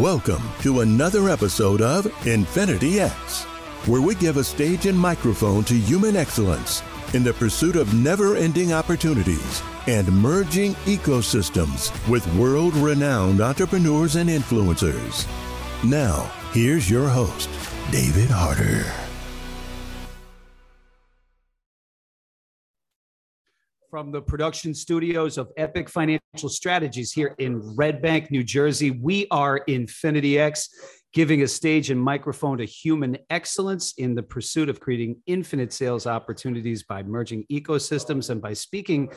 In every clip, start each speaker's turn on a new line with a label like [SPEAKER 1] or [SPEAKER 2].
[SPEAKER 1] Welcome to another episode of Infinity X, where we give a stage and microphone to human excellence in the pursuit of never ending opportunities and merging ecosystems with world renowned entrepreneurs and influencers. Now, here's your host, David Harder.
[SPEAKER 2] From the production studios of Epic Financial Strategies here in Red Bank, New Jersey, we are Infinity X, giving a stage and microphone to human excellence in the pursuit of creating infinite sales opportunities by merging ecosystems and by speaking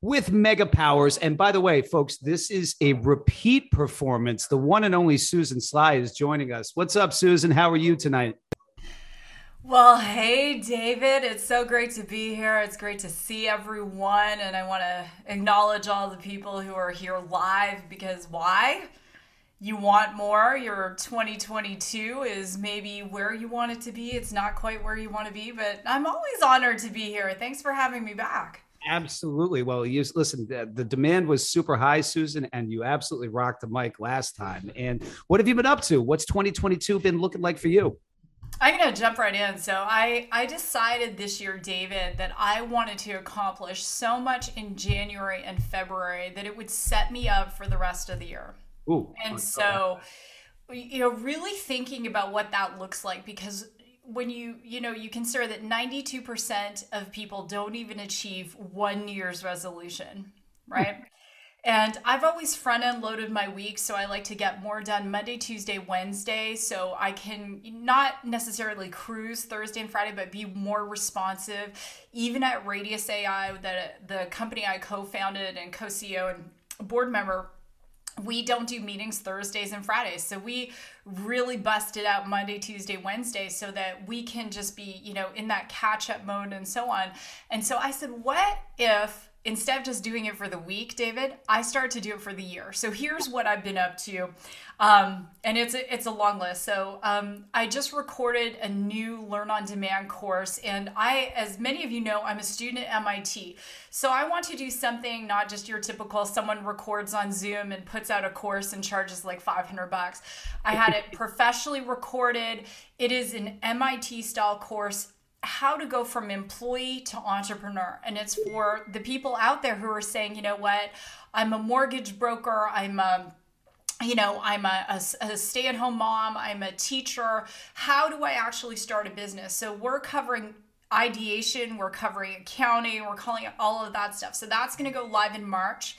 [SPEAKER 2] with mega powers. And by the way, folks, this is a repeat performance. The one and only Susan Sly is joining us. What's up, Susan? How are you tonight?
[SPEAKER 3] Well, hey, David. It's so great to be here. It's great to see everyone. And I want to acknowledge all the people who are here live because why? You want more. Your 2022 is maybe where you want it to be. It's not quite where you want to be, but I'm always honored to be here. Thanks for having me back.
[SPEAKER 2] Absolutely. Well, you listen, the, the, demand was super high, Susan, and you absolutely rocked the mic last time. And what have you been up to? What's 2022 been looking like for you?
[SPEAKER 3] I'm gonna jump right in. So I I decided this year, David, that I wanted to accomplish so much in January and February that it would set me up for the rest of the year.
[SPEAKER 2] Ooh,
[SPEAKER 3] and so, you know, really thinking about what that looks like because when you you know you consider that 92% of people don't even achieve one Year's resolution, right? And I've always front end loaded my week, so I like to get more done Monday, Tuesday, Wednesday, so I can not necessarily cruise Thursday and Friday, but be more responsive. Even at Radius AI, the the company I co-founded and co-CEO and board member we don't do meetings Thursdays and Fridays. So we really busted out Monday, Tuesday, Wednesday so that we can just be, you know, in that catch up mode and so on. And so I said, what if instead of just doing it for the week, David, I start to do it for the year. So here's what I've been up to, um, and it's a, it's a long list. So um, I just recorded a new Learn on Demand course, and I, as many of you know, I'm a student at MIT. So I want to do something not just your typical someone records on Zoom and puts out a course and charges like 500 bucks. I had it professionally recorded. It is an MIT style course how to go from employee to entrepreneur. And it's for the people out there who are saying, you know what, I'm a mortgage broker, I'm a you know, I'm a, a, a stay at home mom, I'm a teacher. How do I actually start a business? So we're covering ideation, we're covering accounting, we're calling it all of that stuff. So that's going to go live in March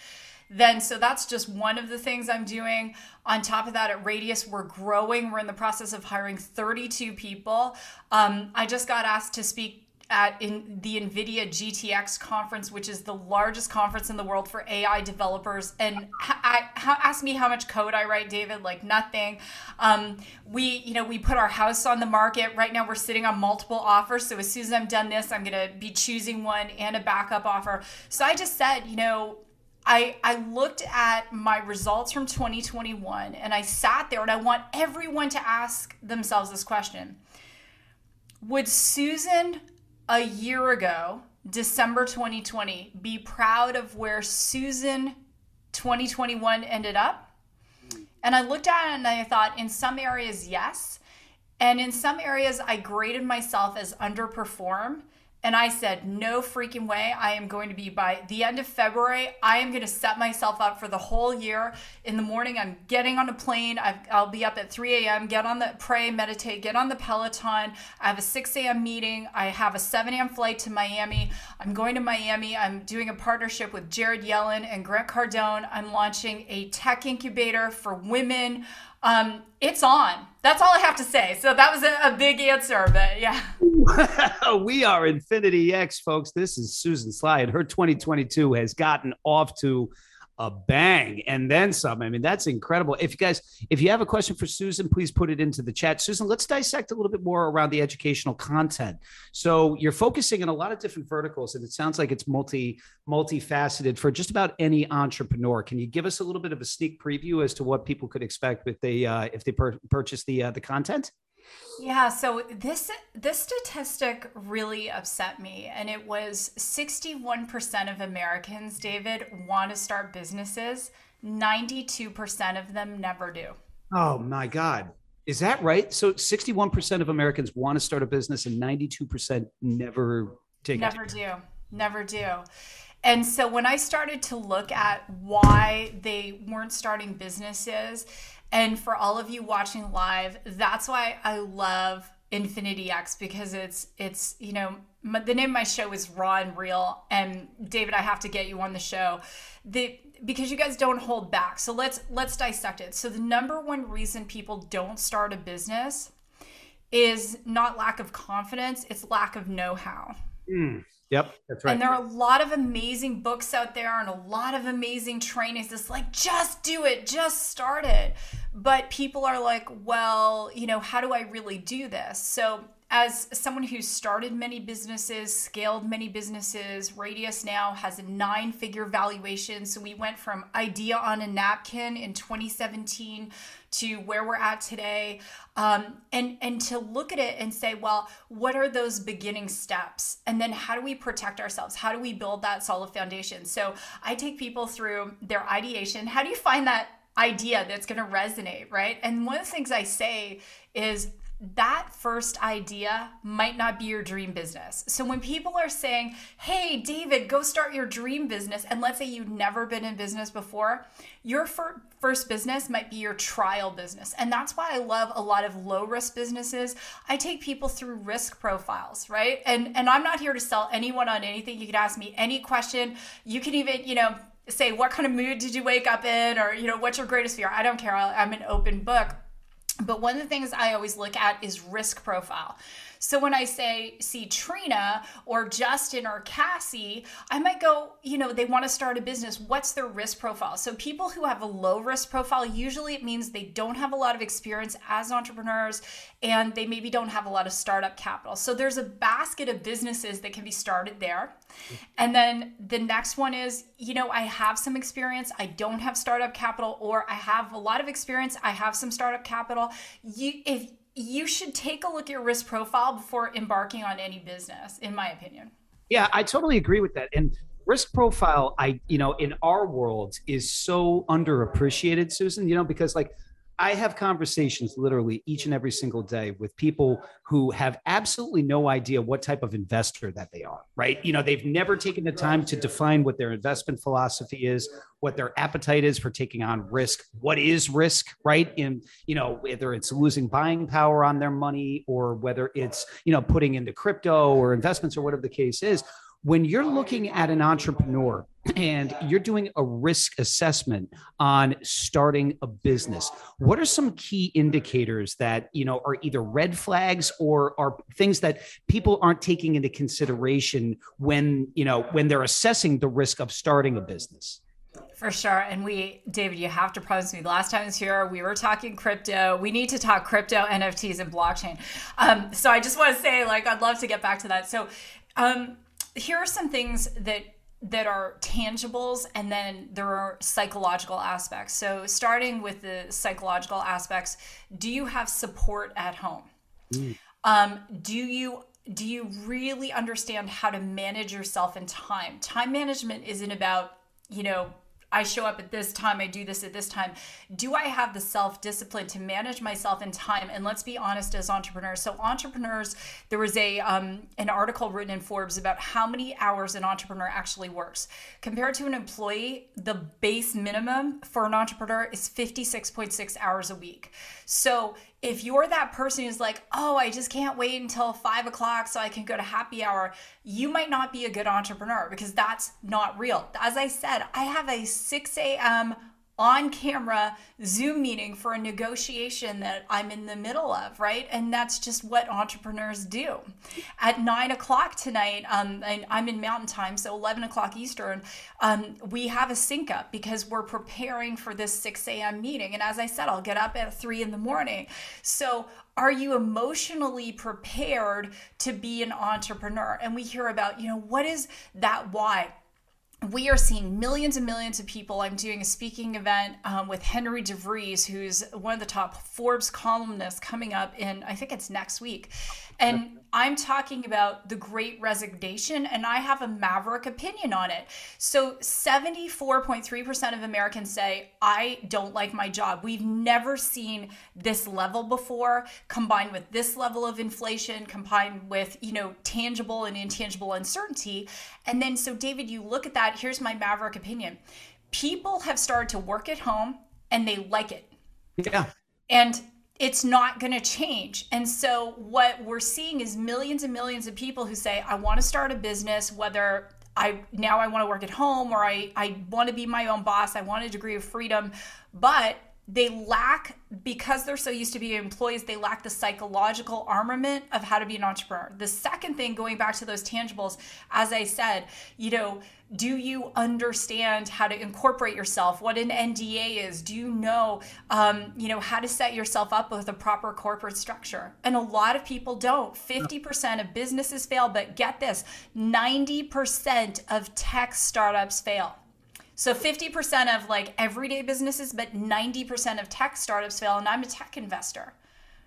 [SPEAKER 3] then so that's just one of the things I'm doing. On top of that, at Radius, we're growing. We're in the process of hiring 32 people. Um, I just got asked to speak at in the NVIDIA GTC conference, which is the largest conference in the world for AI developers. And I, me how much code I write, David. Like nothing. Um, we, you know, we put our house on the market. Right now, we're sitting on multiple offers. So as soon as I'm done this, I'm going to be choosing one and a backup offer. So I just said, you know, I, I looked at my results from 2021 and I sat there and I want everyone to ask themselves this question Would Susan a year ago, December 2020, be proud of where Susan 2021 ended up? And I looked at it and I thought, in some areas, yes. And in some areas, I graded myself as underperform. And I said, no freaking way. I am going to be by the end of February. I am going to set myself up for the whole year. In the morning, I'm getting on a plane. i will be up at 3 a.m., get on the pray, meditate, get on the Peloton. I have a 6 a.m. meeting. I have a 7 a.m. flight to Miami. I'm going to Miami. I'm doing a partnership with Jared Yellen and Grant Cardone. I'm launching a tech incubator for women. Um, it's on. That's all I have to say. So that was a, a big answer, but yeah.
[SPEAKER 2] we are Infinity X, folks. This is Susan Sly, and her 2022 has gotten off to a bang and then some. I mean, that's incredible. If you guys, if you have a question for Susan, please put it into the chat. Susan, let's dissect a little bit more around the educational content. So you're focusing on a lot of different verticals, and it sounds like it's multi multifaceted for just about any entrepreneur. Can you give us a little bit of a sneak preview as to what people could expect if they uh, if they pur- purchase the uh, the content?
[SPEAKER 3] Yeah, so this this statistic really upset me and it was 61% of Americans, David, want to start businesses. 92% of them never do.
[SPEAKER 2] Oh my God. Is that right? So 61% of Americans want to start a business and 92% never take
[SPEAKER 3] never do. Never do. And so when I started to look at why they weren't starting businesses, and for all of you watching live, that's why I love Infinity X because it's it's you know my, the name of my show is Raw and Real, and David, I have to get you on the show. The because you guys don't hold back. So let's let's dissect it. So the number one reason people don't start a business is not lack of confidence; it's lack of know-how.
[SPEAKER 2] Mm. Yep, that's right.
[SPEAKER 3] And there are a lot of amazing books out there and a lot of amazing trainings. It's like, just do it, just start it. But people are like, well, you know, how do I really do this? So as someone who started many businesses, scaled many businesses, Radius now has a nine figure valuation. So we went from idea on a napkin in 2017 to where we're at today. Um, and, and to look at it and say, well, what are those beginning steps? And then how do we protect ourselves? How do we build that solid foundation? So I take people through their ideation. How do you find that idea that's going to resonate, right? And one of the things I say is that first idea might not be your dream business. So when people are saying, "Hey, David, go start your dream business," and let's say you've never been in business before, your fir- first business might be your trial business. And that's why I love a lot of low-risk businesses. I take people through risk profiles, right? And and I'm not here to sell anyone on anything. You can ask me any question. You can even, you know, say what kind of mood did you wake up in or, you know, what's your greatest fear? I don't care. I'm an open book but one of the things I always look at is risk profile. So when I say see Trina or Justin or Cassie, I might go, you know, they want to start a business. What's their risk profile? So people who have a low risk profile, usually it means they don't have a lot of experience as entrepreneurs and they maybe don't have a lot of startup capital. So there's a basket of businesses that can be started there. And then the next one is, you know, I have some experience, I don't have startup capital, or I have a lot of experience, I have some startup capital. You if you should take a look at your risk profile before embarking on any business, in my opinion.
[SPEAKER 2] Yeah, I totally agree with that. And risk profile, I, you know, in our world is so underappreciated, Susan, you know, because like I have conversations literally each and every single day with people who have absolutely no idea what type of investor that they are, right? You know, they've never taken the time to define what their investment philosophy is, what their appetite is for taking on risk, what is risk, right? In, you know, whether it's losing buying power on their money or whether it's, you know, putting into crypto or investments or whatever the case is when you're looking at an entrepreneur and you're doing a risk assessment on starting a business what are some key indicators that you know are either red flags or are things that people aren't taking into consideration when you know when they're assessing the risk of starting a business
[SPEAKER 3] for sure. And we, David, you have to promise me. The last time I was here, we were talking crypto. We need to talk crypto, NFTs, and blockchain. Um, so I just want to say, like, I'd love to get back to that. So, um, here are some things that that are tangibles and then there are psychological aspects. So starting with the psychological aspects do you have support at home? Mm. um, do you do you really understand how to manage yourself in time? Time management isn't about you know I show up at this time, I do this at this time. Do I have the self discipline to manage myself in time? And let's be honest, as entrepreneurs. So, entrepreneurs, there was a um, an article written in Forbes about how many hours an entrepreneur actually works compared to an employee. The base minimum for an entrepreneur is fifty six point six hours a week. So, if you're that person who's like, oh, I just can't wait until five o'clock so I can go to happy hour, you might not be a good entrepreneur because that's not real. As I said, I have a 6 a.m on camera Zoom meeting for a negotiation that I'm in the middle of, right? And that's just what entrepreneurs do. At nine o'clock tonight, um, and I'm in Mountain Time, so 11 o'clock Eastern, um, we have a sync up because we're preparing for this 6 a.m. meeting. And as I said, I'll get up at three in the morning. So are you emotionally prepared to be an entrepreneur? And we hear about, you know, what is that why? We are seeing millions and millions of people. I'm doing a speaking event um, with Henry DeVries, who's one of the top Forbes columnists, coming up in, I think it's next week. And I'm talking about the great resignation, and I have a maverick opinion on it. So, 74.3% of Americans say, I don't like my job. We've never seen this level before, combined with this level of inflation, combined with, you know, tangible and intangible uncertainty. And then, so, David, you look at that. Here's my maverick opinion people have started to work at home and they like it.
[SPEAKER 2] Yeah.
[SPEAKER 3] And it's not going to change. And so what we're seeing is millions and millions of people who say, I want to start a business, whether I now I want to work at home or I, I want to be my own boss, I want a degree of freedom, but they lack because they're so used to being employees they lack the psychological armament of how to be an entrepreneur. The second thing going back to those tangibles as i said you know do you understand how to incorporate yourself? What an nda is? Do you know um, you know how to set yourself up with a proper corporate structure? And a lot of people don't. 50% of businesses fail but get this 90% of tech startups fail so 50% of like everyday businesses, but 90% of tech startups fail. And I'm a tech investor,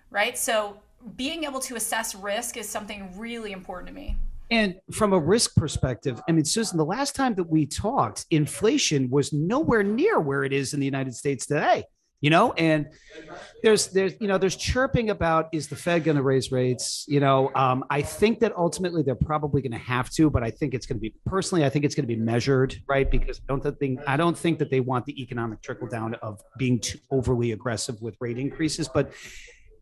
[SPEAKER 3] right? So being able to assess risk is something really important to me.
[SPEAKER 2] And from a risk perspective, I mean, Susan, the last time that we talked, inflation was nowhere near where it is in the United States today you know? And there's there's you know there's chirping about is the fed going to raise rates? You know um, i think that ultimately they're probably going to have to but i think it's going to be personally i think it's going to be measured right? Because i don't think i don't think that they want the economic trickle down of being too overly aggressive with rate increases but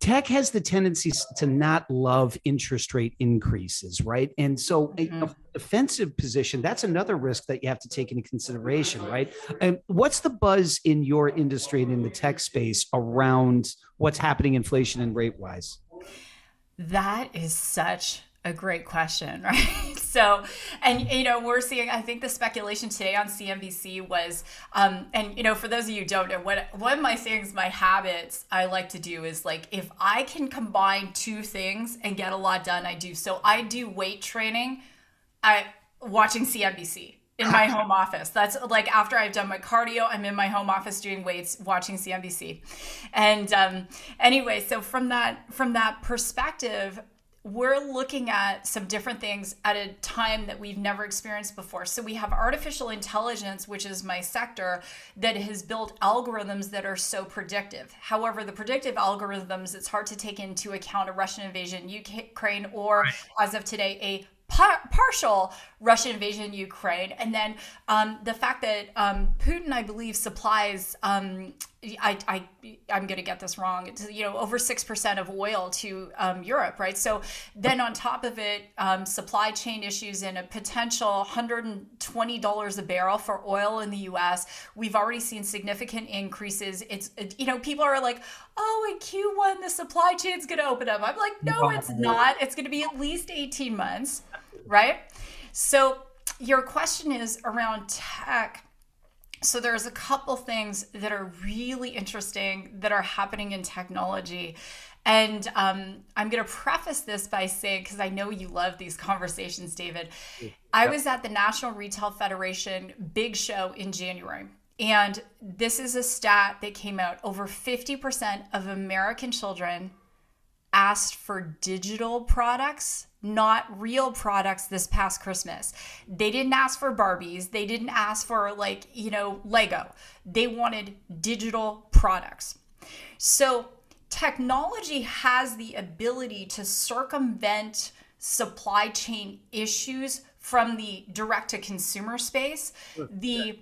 [SPEAKER 2] tech has the tendency to not love interest rate increases, right? And so, mm-hmm. a defensive position, that's another risk that you have to take into consideration, right? And what's the buzz in your industry and in the tech space around what's happening inflation and rate wise?
[SPEAKER 3] That is such a great question, right? So, and you know, we're seeing. I think the speculation today on CNBC was, um, and you know, for those of you who don't know, what one of my things, my habits I like to do is like if I can combine two things and get a lot done, I do. So I do weight training, I watching CNBC in my home office. That's like after I've done my cardio, I'm in my home office doing weights, watching CNBC. And um, anyway, so from that from that perspective, we're looking at some different things at a time that we've never experienced before. So we have artificial intelligence, which is my sector, that has built algorithms that are so predictive. However, the predictive algorithms, it's hard to take into account a Russian invasion, Ukraine, or as of today, a par- partial Russian invasion in Ukraine, and then um, the fact that um, Putin, I believe, supplies. Um, I, I I'm going to get this wrong. It's you know over six percent of oil to um, Europe, right? So then on top of it, um, supply chain issues and a potential 120 dollars a barrel for oil in the U.S. We've already seen significant increases. It's it, you know people are like, oh, in Q1 the supply chain's going to open up. I'm like, no, it's not. It's going to be at least 18 months, right? So your question is around tech. So there's a couple things that are really interesting that are happening in technology. And um, I'm going to preface this by saying, because I know you love these conversations, David. I was at the National Retail Federation big show in January. And this is a stat that came out over 50% of American children asked for digital products, not real products this past Christmas. They didn't ask for Barbies, they didn't ask for like, you know, Lego. They wanted digital products. So, technology has the ability to circumvent supply chain issues from the direct to consumer space. The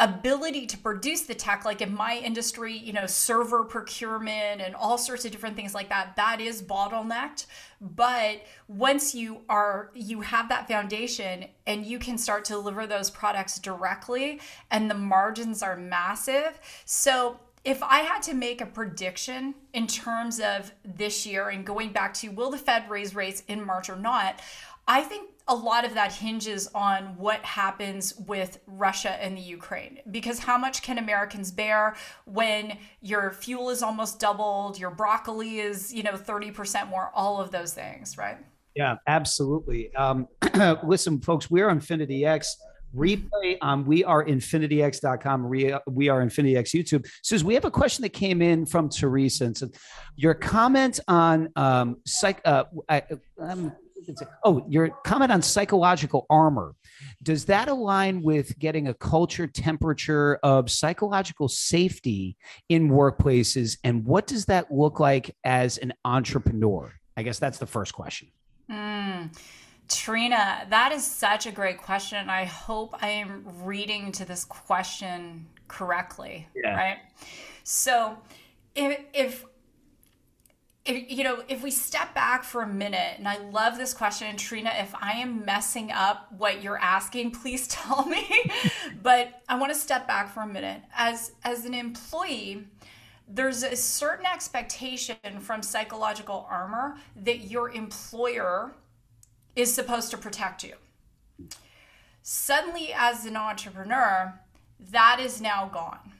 [SPEAKER 3] ability to produce the tech like in my industry you know server procurement and all sorts of different things like that that is bottlenecked. But once you are you have that foundation and you can start to deliver those products directly and the margins are massive. So if I had to make a prediction in terms of this year and going back to will the Fed raise rates in March or not, I think a lot of that hinges on what happens with Russia and the Ukraine. Because how much can Americans bear when your fuel is almost doubled, your broccoli is, you know, 30% more, all of those things, right?
[SPEAKER 2] Yeah, absolutely. Um, listen, folks, we're Infinity X replay on we are infinityx.com we, we are infinityx youtube says we have a question that came in from teresa and said your comment on um psych uh, I, um, oh your comment on psychological armor does that align with getting a culture temperature of psychological safety in workplaces and what does that look like as an entrepreneur i guess that's the first question
[SPEAKER 3] mm. Trina, that is such a great question. I hope I am reading to this question correctly. Yeah. Right. So, if, if if, you know, if we step back for a minute, and I love this question, and Trina, if I am messing up what you're asking, please tell me. but I want to step back for a minute. As as an employee, there's a certain expectation from psychological armor that your employer is supposed to protect you. Suddenly, as an entrepreneur, that is now gone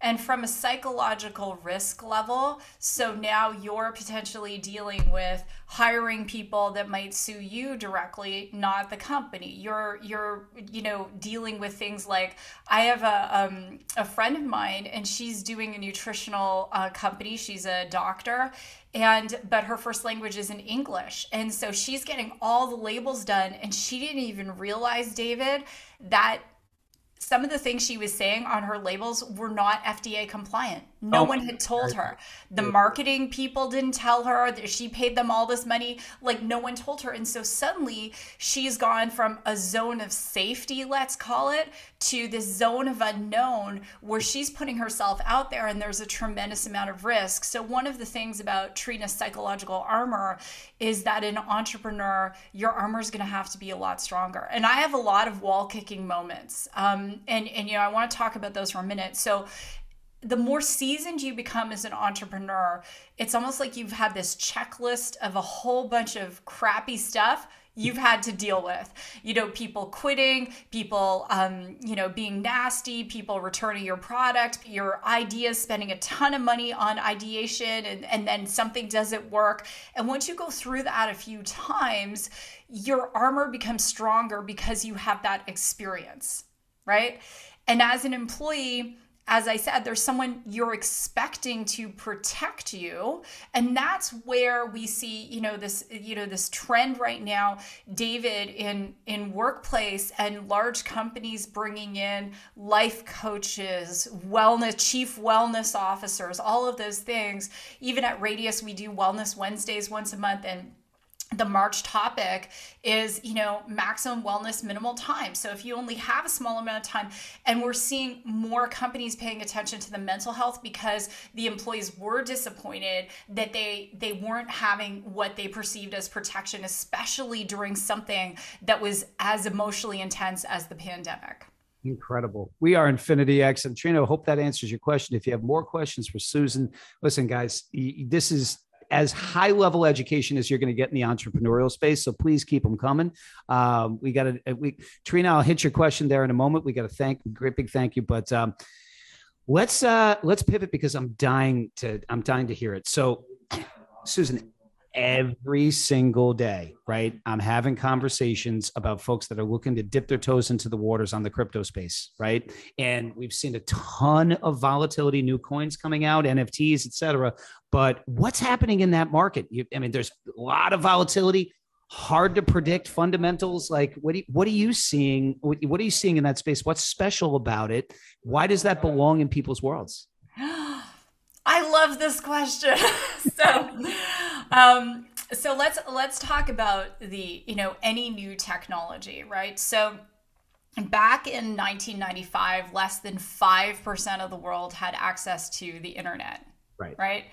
[SPEAKER 3] and from a psychological risk level so now you're potentially dealing with hiring people that might sue you directly not the company. You're you're you know dealing with things like i have a um, a friend of mine and she's doing a nutritional uh, company. She's a doctor and but her first language is in english. And so she's getting all the labels done and she didn't even realize david that some of the things she was saying on her labels were not FDA compliant. No oh, one had told her. The marketing people didn't tell her that she paid them all this money. Like no one told her. And so suddenly she's gone from a zone of safety, let's call it, to this zone of unknown where she's putting herself out there and there's a tremendous amount of risk. So one of the things about Trina's psychological armor is that an entrepreneur, your armor is going to have to be a lot stronger. And I have a lot of wall kicking moments. Um, and, and, you know, I want to talk about those for a minute. So the more seasoned you become as an entrepreneur, it's almost like you've had this checklist of a whole bunch of crappy stuff you've had to deal with. You know, people quitting, people, um, you know, being nasty, people returning your product, your ideas, spending a ton of money on ideation, and, and then something doesn't work. And once you go through that a few times, your armor becomes stronger because you have that experience, right? And as an employee, as I said, there's someone you're expecting to protect you. And that's where we see, you know, this, you know, this trend right now, David, in, in workplace and large companies bringing in life coaches, wellness, chief wellness officers, all of those things. Even at Radius, we do wellness Wednesdays once a month. And the March topic is, you know, maximum wellness minimal time. So if you only have a small amount of time, and we're seeing more companies paying attention to the mental health because the employees were disappointed that they they weren't having what they perceived as protection, especially during something that was as emotionally intense as the pandemic.
[SPEAKER 2] Incredible. We are Infinity X. And Trina, hope that answers your question. If you have more questions for Susan, listen, guys, this is as high level education as you're going to get in the entrepreneurial space. So please keep them coming. Um, we got to, uh, we, Trina, I'll hit your question there in a moment. We got to thank, great big thank you. But um, let's, uh, let's pivot because I'm dying to, I'm dying to hear it. So Susan, every single day, right? I'm having conversations about folks that are looking to dip their toes into the waters on the crypto space, right? And we've seen a ton of volatility, new coins coming out, NFTs, et cetera. But what's happening in that market? You, I mean, there's a lot of volatility, hard to predict fundamentals. Like, what, do you, what are you seeing? What, what are you seeing in that space? What's special about it? Why does that belong in people's worlds?
[SPEAKER 3] I love this question. so, um, so let's let's talk about the you know any new technology, right? So back in 1995, less than five percent of the world had access to the internet,
[SPEAKER 2] right?
[SPEAKER 3] Right.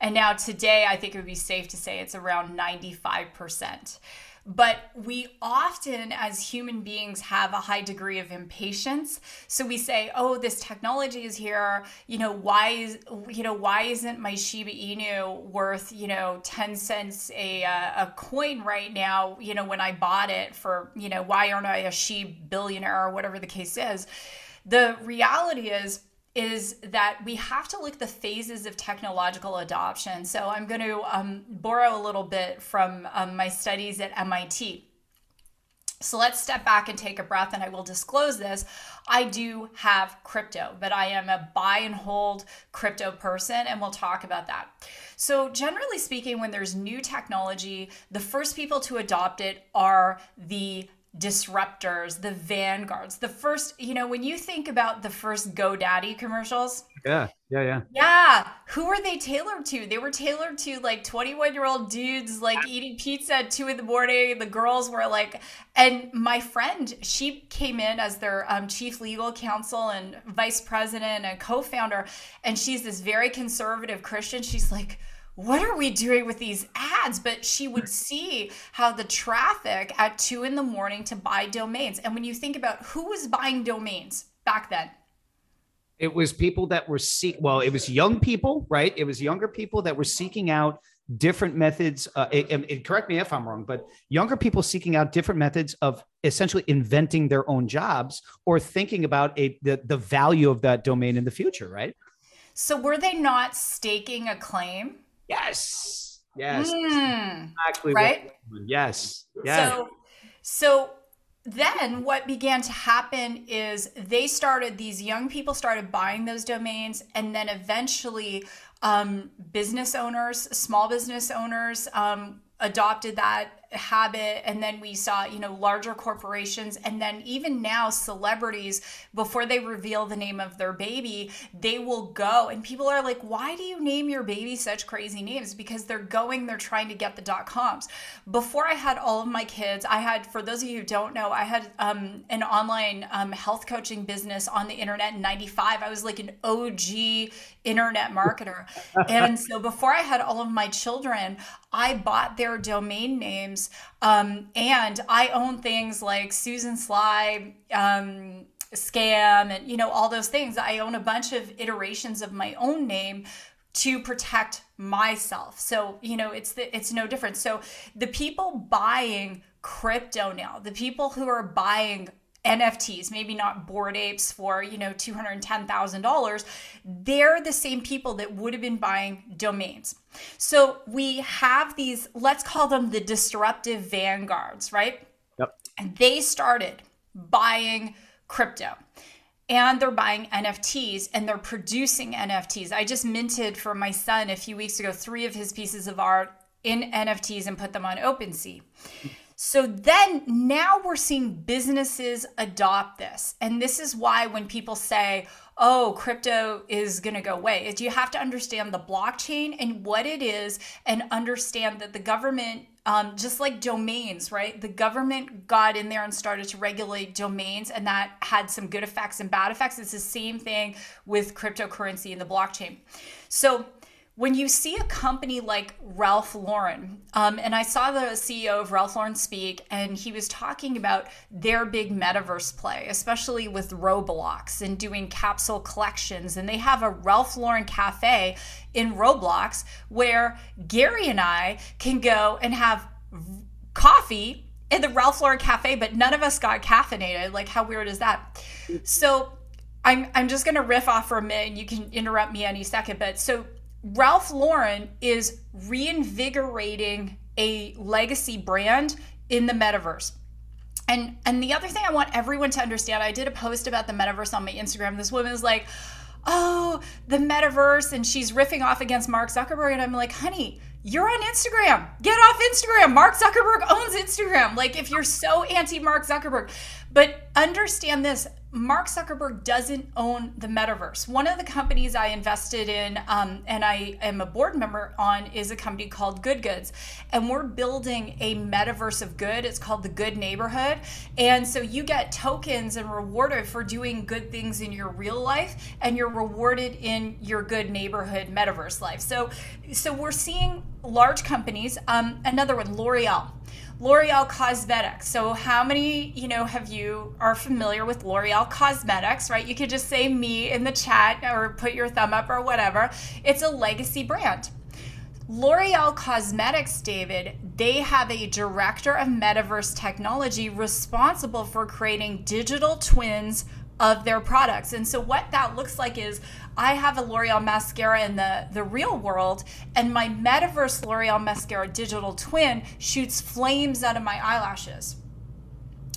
[SPEAKER 3] And now today, I think it would be safe to say it's around 95 percent. But we often, as human beings, have a high degree of impatience. So we say, "Oh, this technology is here. You know, why is you know why isn't my Shiba Inu worth you know ten cents a uh, a coin right now? You know, when I bought it for you know why aren't I a Shiba billionaire or whatever the case is?" The reality is is that we have to look the phases of technological adoption. So I'm going to um, borrow a little bit from um, my studies at MIT. So let's step back and take a breath, and I will disclose this. I do have crypto, but I am a buy and hold crypto person, and we'll talk about that. So, generally speaking, when there's new technology, the first people to adopt it are the disruptors, the vanguards. The first, you know, when you think about the first GoDaddy commercials.
[SPEAKER 2] Yeah, yeah, yeah.
[SPEAKER 3] Yeah. Who were they tailored to? They were tailored to like 21 year old dudes like eating pizza at two in the morning. The girls were like, and my friend, she came in as their um, chief legal counsel and vice president and co founder. And she's this very conservative Christian. She's like, what are we doing with these ads? But she would see how the traffic at two in the morning to buy domains. And when you think about who was buying domains back then,
[SPEAKER 2] it was people that were seek. Well, it was young people, right? It was younger people that were seeking out different methods. Uh, it, it, correct me if I'm wrong, but younger people seeking out different methods of essentially inventing their own jobs or thinking about a the, the value of that domain in the future, right?
[SPEAKER 3] So were they not staking a claim?
[SPEAKER 2] Yes. Yes.
[SPEAKER 3] Mm, right.
[SPEAKER 2] Yes. Yes.
[SPEAKER 3] So, so then what began to happen is they started these young people started buying those domains and then eventually um, business owners small business owners um, adopted that habit and then we saw you know larger corporations and then even now celebrities before they reveal the name of their baby they will go and people are like why do you name your baby such crazy names? Because they're going they're trying to get the dot coms before i had all of my kids i had for those of you who don't know i had um, an online um, health coaching business on the internet in 95 i was like an og internet marketer. And so before i had all of my children i bought their domain names um, and I own things like Susan Sly, um, Scam, and you know all those things. I own a bunch of iterations of my own name to protect myself. So you know it's the, it's no different. So the people buying crypto now, the people who are buying NFTs, maybe not Bored Apes for, you know, $210,000, they're the same people that would have been buying domains. So we have these, let's call them the disruptive vanguards, right?
[SPEAKER 2] Yep.
[SPEAKER 3] And they started buying crypto and they're buying NFTs and they're producing NFTs. I just minted for my son a few weeks ago three of his pieces of art in NFTs and put them on OpenSea. So then now we're seeing businesses adopt this. And this is why when people say, oh, crypto is going to go away, is you have to understand the blockchain and what it is and understand that the government, um, just like domains, right? The government got in there and started to regulate domains and that had some good effects and bad effects. It's the same thing with cryptocurrency and the blockchain. So when you see a company like Ralph Lauren, um, and I saw the CEO of Ralph Lauren speak, and he was talking about their big metaverse play, especially with Roblox and doing capsule collections. And they have a Ralph Lauren cafe in Roblox where Gary and I can go and have coffee in the Ralph Lauren cafe, but none of us got caffeinated. Like, how weird is that? So, I'm, I'm just going to riff off for a minute and you can interrupt me any second. But so Ralph Lauren is reinvigorating a legacy brand in the metaverse. And and the other thing I want everyone to understand, I did a post about the metaverse on my Instagram. This woman is like, "Oh, the metaverse," and she's riffing off against Mark Zuckerberg, and I'm like, "Honey, you're on Instagram. Get off Instagram. Mark Zuckerberg owns Instagram. Like, if you're so anti Mark Zuckerberg, but understand this Mark Zuckerberg doesn't own the metaverse. One of the companies I invested in um, and I am a board member on is a company called Good Goods. And we're building a metaverse of good. It's called the Good Neighborhood. And so you get tokens and rewarded for doing good things in your real life, and you're rewarded in your good neighborhood metaverse life. So, so we're seeing large companies. Um, another one, L'Oreal. L'Oreal Cosmetics. So how many, you know, have you are familiar with L'Oreal Cosmetics, right? You could just say me in the chat or put your thumb up or whatever. It's a legacy brand. L'Oreal Cosmetics, David, they have a director of metaverse technology responsible for creating digital twins of their products. And so what that looks like is I have a L'Oreal mascara in the, the real world, and my metaverse L'Oreal mascara digital twin shoots flames out of my eyelashes.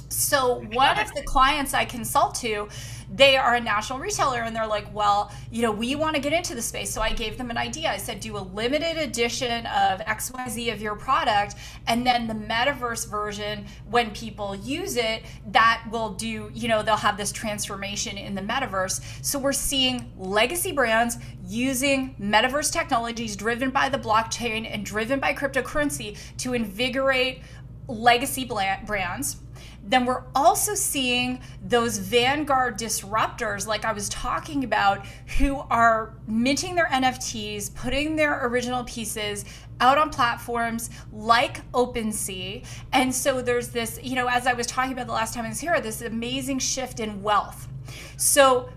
[SPEAKER 3] So one of the clients I consult to, they are a national retailer and they're like, well, you know, we want to get into the space. So I gave them an idea. I said, do a limited edition of XYZ of your product. And then the metaverse version, when people use it, that will do, you know, they'll have this transformation in the metaverse. So we're seeing legacy brands using metaverse technologies driven by the blockchain and driven by cryptocurrency to invigorate legacy brands then we're also seeing those vanguard disruptors, like I was talking about, who are minting their NFTs, putting their original pieces out on platforms like OpenSea. And so there's this, you know, as I was talking about the last time I was here, this amazing shift in wealth. So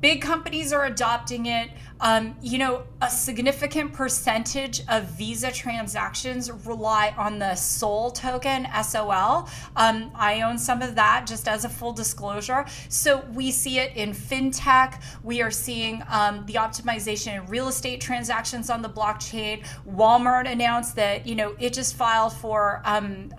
[SPEAKER 3] big companies are adopting it. Um, you know, a significant percentage of Visa transactions rely on the SOL token, SOL. Um, I own some of that just as a full disclosure. So we see it in fintech. We are seeing um, the optimization in real estate transactions on the blockchain. Walmart announced that, you know, it just filed for, um,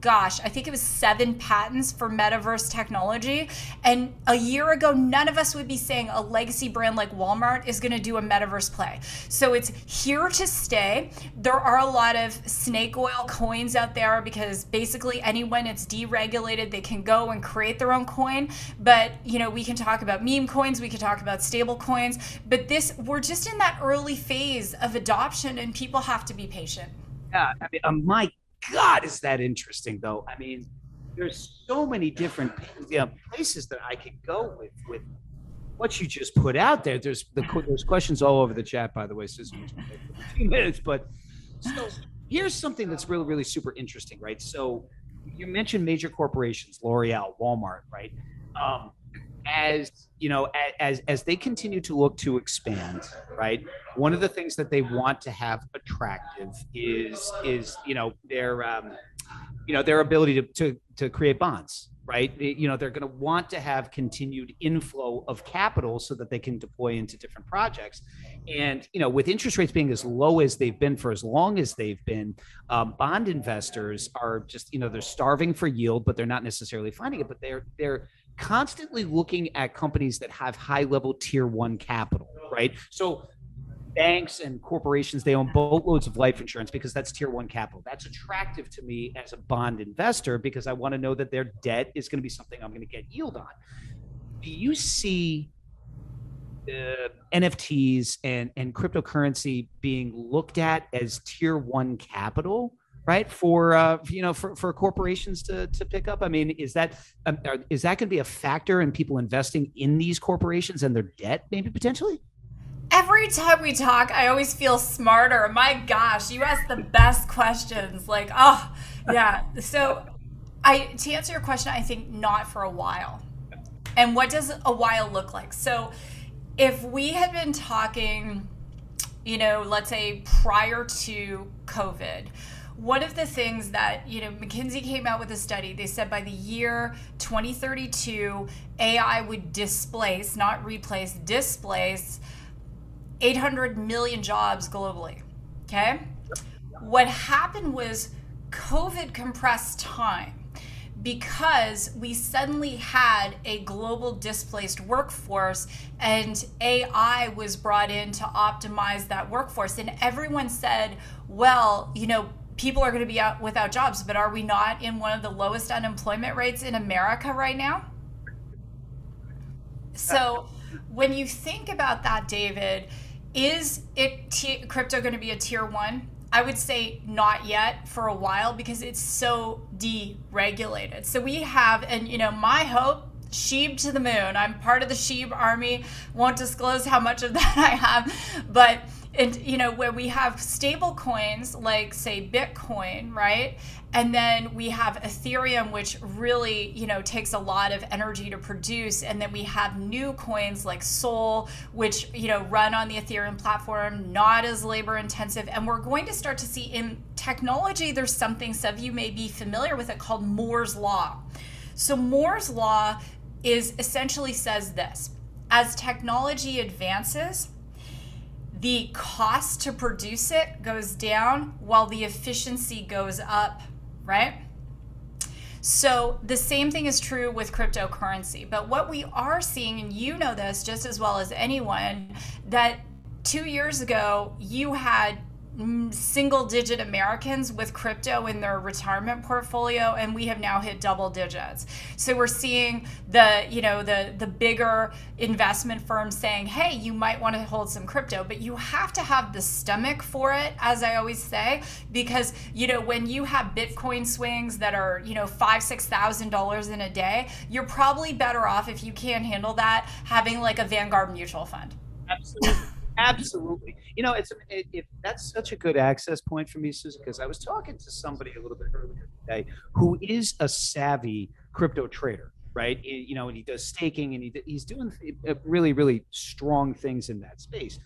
[SPEAKER 3] gosh, I think it was seven patents for metaverse technology. And a year ago, none of us would be saying a legacy brand like Walmart is going to do a metaverse play. So it's here to stay. There are a lot of snake oil coins out there because basically anyone it's deregulated, they can go and create their own coin. But, you know, we can talk about meme coins, we can talk about stable coins. But this, we're just in that early phase of adoption and people have to be patient.
[SPEAKER 2] Yeah, I mean, um, my God, is that interesting though? I mean, there's so many different you know, places that I could go with with what you just put out there. There's the there's questions all over the chat, by the way, Susan. Minutes, but so here's something that's really really super interesting, right? So you mentioned major corporations, L'Oreal, Walmart, right? Um, as you know as as they continue to look to expand right? One of the things that they want to have attractive is is you know their um you know their ability to to, to create bonds right? You know they're going to want to have continued inflow of capital so that they can deploy into different projects. And you know with interest rates being as low as they've been for as long as they've been um, bond investors are just you know they're starving for yield but they're not necessarily finding it but they're they're constantly looking at companies that have high level tier one capital, right? So banks and corporations, they own boatloads of life insurance because that's tier one capital. That's attractive to me as a bond investor because I want to know that their debt is going to be something I'm going to get yield on. Do you see uh, NFTs and, and cryptocurrency being looked at as tier one capital? Right? For uh, you know for, for corporations to, to pick up. I mean is that um, is that going to be a factor in people investing in these corporations and their debt maybe potentially?
[SPEAKER 3] Every time we talk i always feel smarter. My gosh you ask the best questions. Like oh yeah. So i to answer your question i think not for a while. And what does a while look like? So if we had been talking you know let's say prior to covid one of the things that you know mckinsey came out with a study they said by the year 2032 ai would displace not replace displace 800 million jobs globally okay what happened was covid compressed time because we suddenly had a global displaced workforce and AI was brought in to optimize that workforce. And everyone said, well, you know, people are going to be out without jobs, but are we not in one of the lowest unemployment rates in America right now? So, when you think about that, David, is it t- crypto going to be a tier one? I would say not yet for a while because it's so deregulated. So we have, and you know, my hope Shib to the moon. I'm part of the Shib army. Won't disclose how much of that I have, but and you know where we have stable coins like say bitcoin right? And then we have ethereum which really you know takes a lot of energy to produce. And then we have new coins like sol which you know run on the ethereum platform not as labor intensive. And we're going to start to see in technology there's something some of you may be familiar with it called moore's law. So moore's law is essentially says this as technology advances the cost to produce it goes down while the efficiency goes up, right? So the same thing is true with cryptocurrency. But what we are seeing, and you know this just as well as anyone, that two years ago you had single digit Americans with crypto in their retirement portfolio and we have now hit double digits. So we're seeing the, you know, the the bigger investment firms saying, "Hey, you might want to hold some crypto, but you have to have the stomach for it," as I always say, because, you know, when you have Bitcoin swings that are, you know, 5 $6,000 in a day, you're probably better off if you can't handle that having like a Vanguard mutual fund.
[SPEAKER 2] Absolutely. Absolutely. You know, it's it, it, that's such a good access point for me, Susan, because I was talking to somebody a little bit earlier today who is a savvy crypto trader, right? You know, and he does staking and he, he's doing uh, really, really strong things in that space.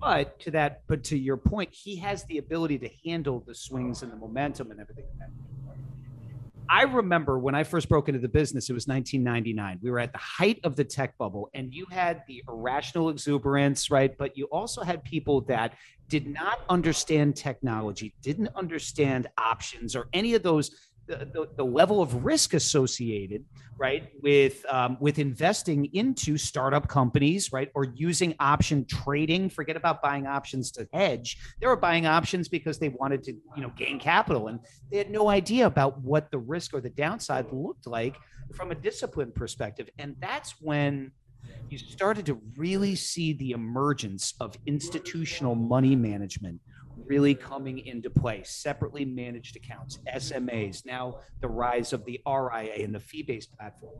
[SPEAKER 2] But to that, but to your point, he has the ability to handle the swings and the momentum and everything. I remember when I first broke into the business, it was 1999. We were at the height of the tech bubble, and you had the irrational exuberance, right? But you also had people that did not understand technology, didn't understand options or any of those the, the, level of risk associated right with um, with investing into startup companies right or using option trading forget about buying options to hedge. They were buying options because they wanted to you know gain capital and they had no idea about what the risk or the downside looked like from a discipline perspective. And that's when you started to really see the emergence of institutional money management really coming into play. Separately managed accounts, SMAs, now the rise of the RIA and the fee based platform.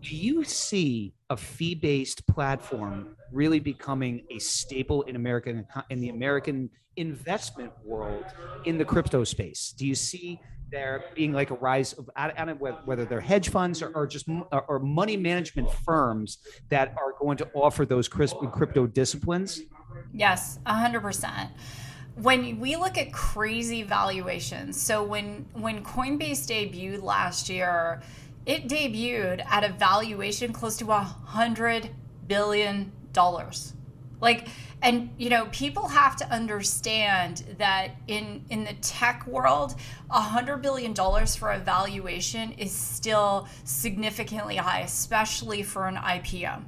[SPEAKER 2] Do you see a fee based platform really becoming a staple in American in the American investment world in the crypto space? Do you see there being like a rise of I don't know whether they're hedge funds or, or just or money management firms that are going to offer those crisp crypto disciplines?
[SPEAKER 3] Yes, hundred percent when we look at crazy valuations, so when when Coinbase debuted last year, it debuted at a valuation close to a hundred billion dollars. Like, and you know, people have to understand that in in the tech world, a hundred billion dollars for a valuation is still significantly high, especially for an IPO.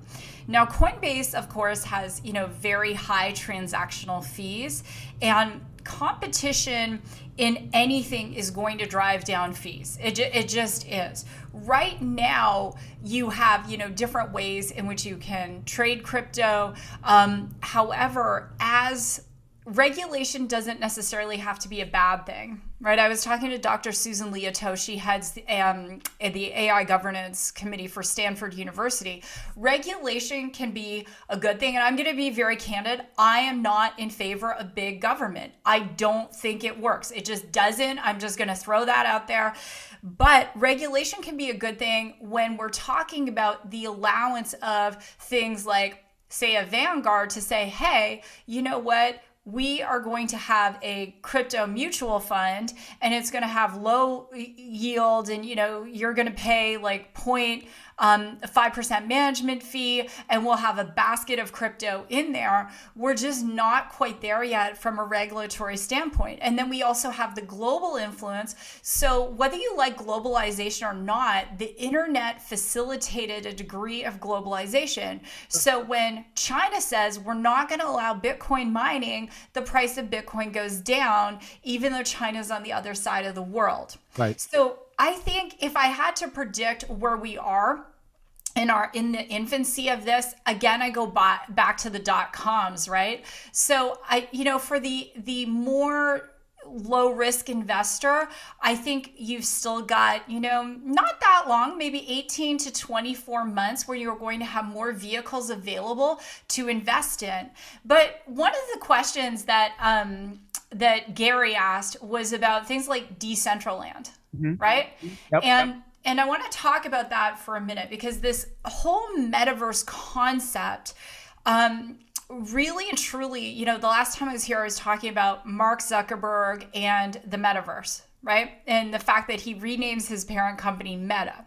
[SPEAKER 3] Now, Coinbase, of course, has you know very high transactional fees, and competition in anything is going to drive down fees. It, it just is. Right now, you have you know different ways in which you can trade crypto. Um, however, as regulation doesn't necessarily have to be a bad thing, right? I was talking to Dr. Susan Liautaud. She heads the, um, the AI governance committee for Stanford University. Regulation can be a good thing. And I'm going to be very candid. I am not in favor of big government. I don't think it works. It just doesn't. I'm just going to throw that out there. But regulation can be a good thing when we're talking about the allowance of things like, say, a Vanguard to say, hey, you know what? We are going to have a crypto mutual fund and it's going to have low yield and you know you're going to pay like point um, a 5% management fee, and we'll have a basket of crypto in there. We're just not quite there yet from a regulatory standpoint. And then we also have the global influence. So, whether you like globalization or not, the internet facilitated a degree of globalization. So, when China says we're not going to allow Bitcoin mining, the price of Bitcoin goes down, even though China's on the other side of the world.
[SPEAKER 2] Right.
[SPEAKER 3] So, I think if I had to predict where we are in our in the infancy of this again i go by, back to the dot coms right? So i you know for the the more low risk investor i think you've still got you know not that long maybe 18 to 24 months where you're going to have more vehicles available to invest in. But one of the questions that um that gary asked was about things like decentraland mm-hmm. right? Yep, and yep. and I want to talk about that for a minute because this whole metaverse concept. Um, really and truly, you know, the last time I was here, I was talking about Mark Zuckerberg and the metaverse, right? And the fact that he renames his parent company Meta.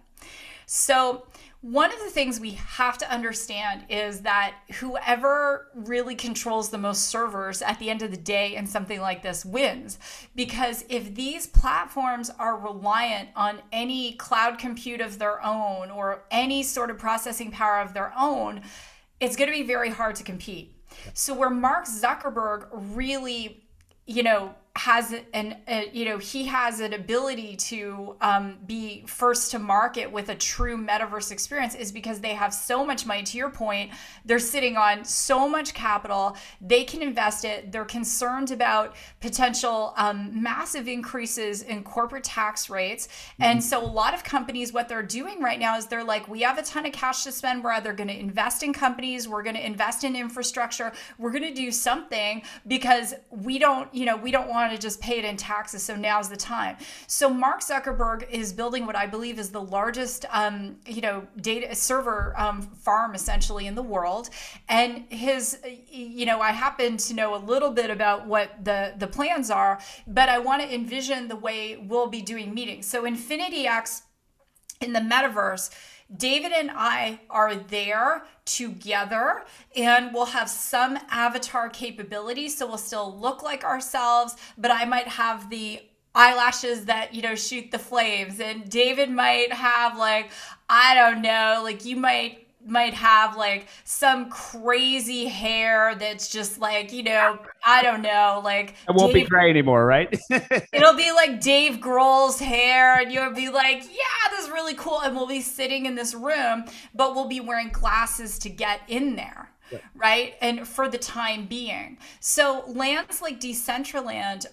[SPEAKER 3] So, one of the things we have to understand is that whoever really controls the most servers at the end of the day in something like this wins. Because if these platforms are reliant on any cloud compute of their own or any sort of processing power of their own, it's going to be very hard to compete. So, where Mark Zuckerberg really, you know, has an a, you know he has an ability to um, be first to market with a true metaverse experience is because they have so much money. To your point they're sitting on so much capital. They can invest it. They're concerned about potential um, massive increases in corporate tax rates. Mm-hmm. and so a lot of companies what they're doing right now is they're like we have a ton of cash to spend. We're either going to invest in companies we're going to invest in infrastructure we're going to do something because we don't you know we don't want to just pay it in taxes. So now's the time. So Mark Zuckerberg is building what I believe is the largest, um, you know, data server um, farm essentially in the world. And his, you know, I happen to know a little bit about what the the plans are, but I want to envision the way we'll be doing meetings. So Infinity X in the metaverse David and I are there together and we'll have some avatar capability. So we'll still look like ourselves, but I might have the eyelashes that, you know, shoot the flames. And David might have, like, I don't know, like you might might have like some crazy hair that's just like you know I don't know like
[SPEAKER 2] it won't Dave, be gray anymore, right?
[SPEAKER 3] it'll be like Dave Grohl's hair, and you'll be like, yeah, this is really cool, and we'll be sitting in this room, but we'll be wearing glasses to get in there. Right. And for the time being. So, lands like Decentraland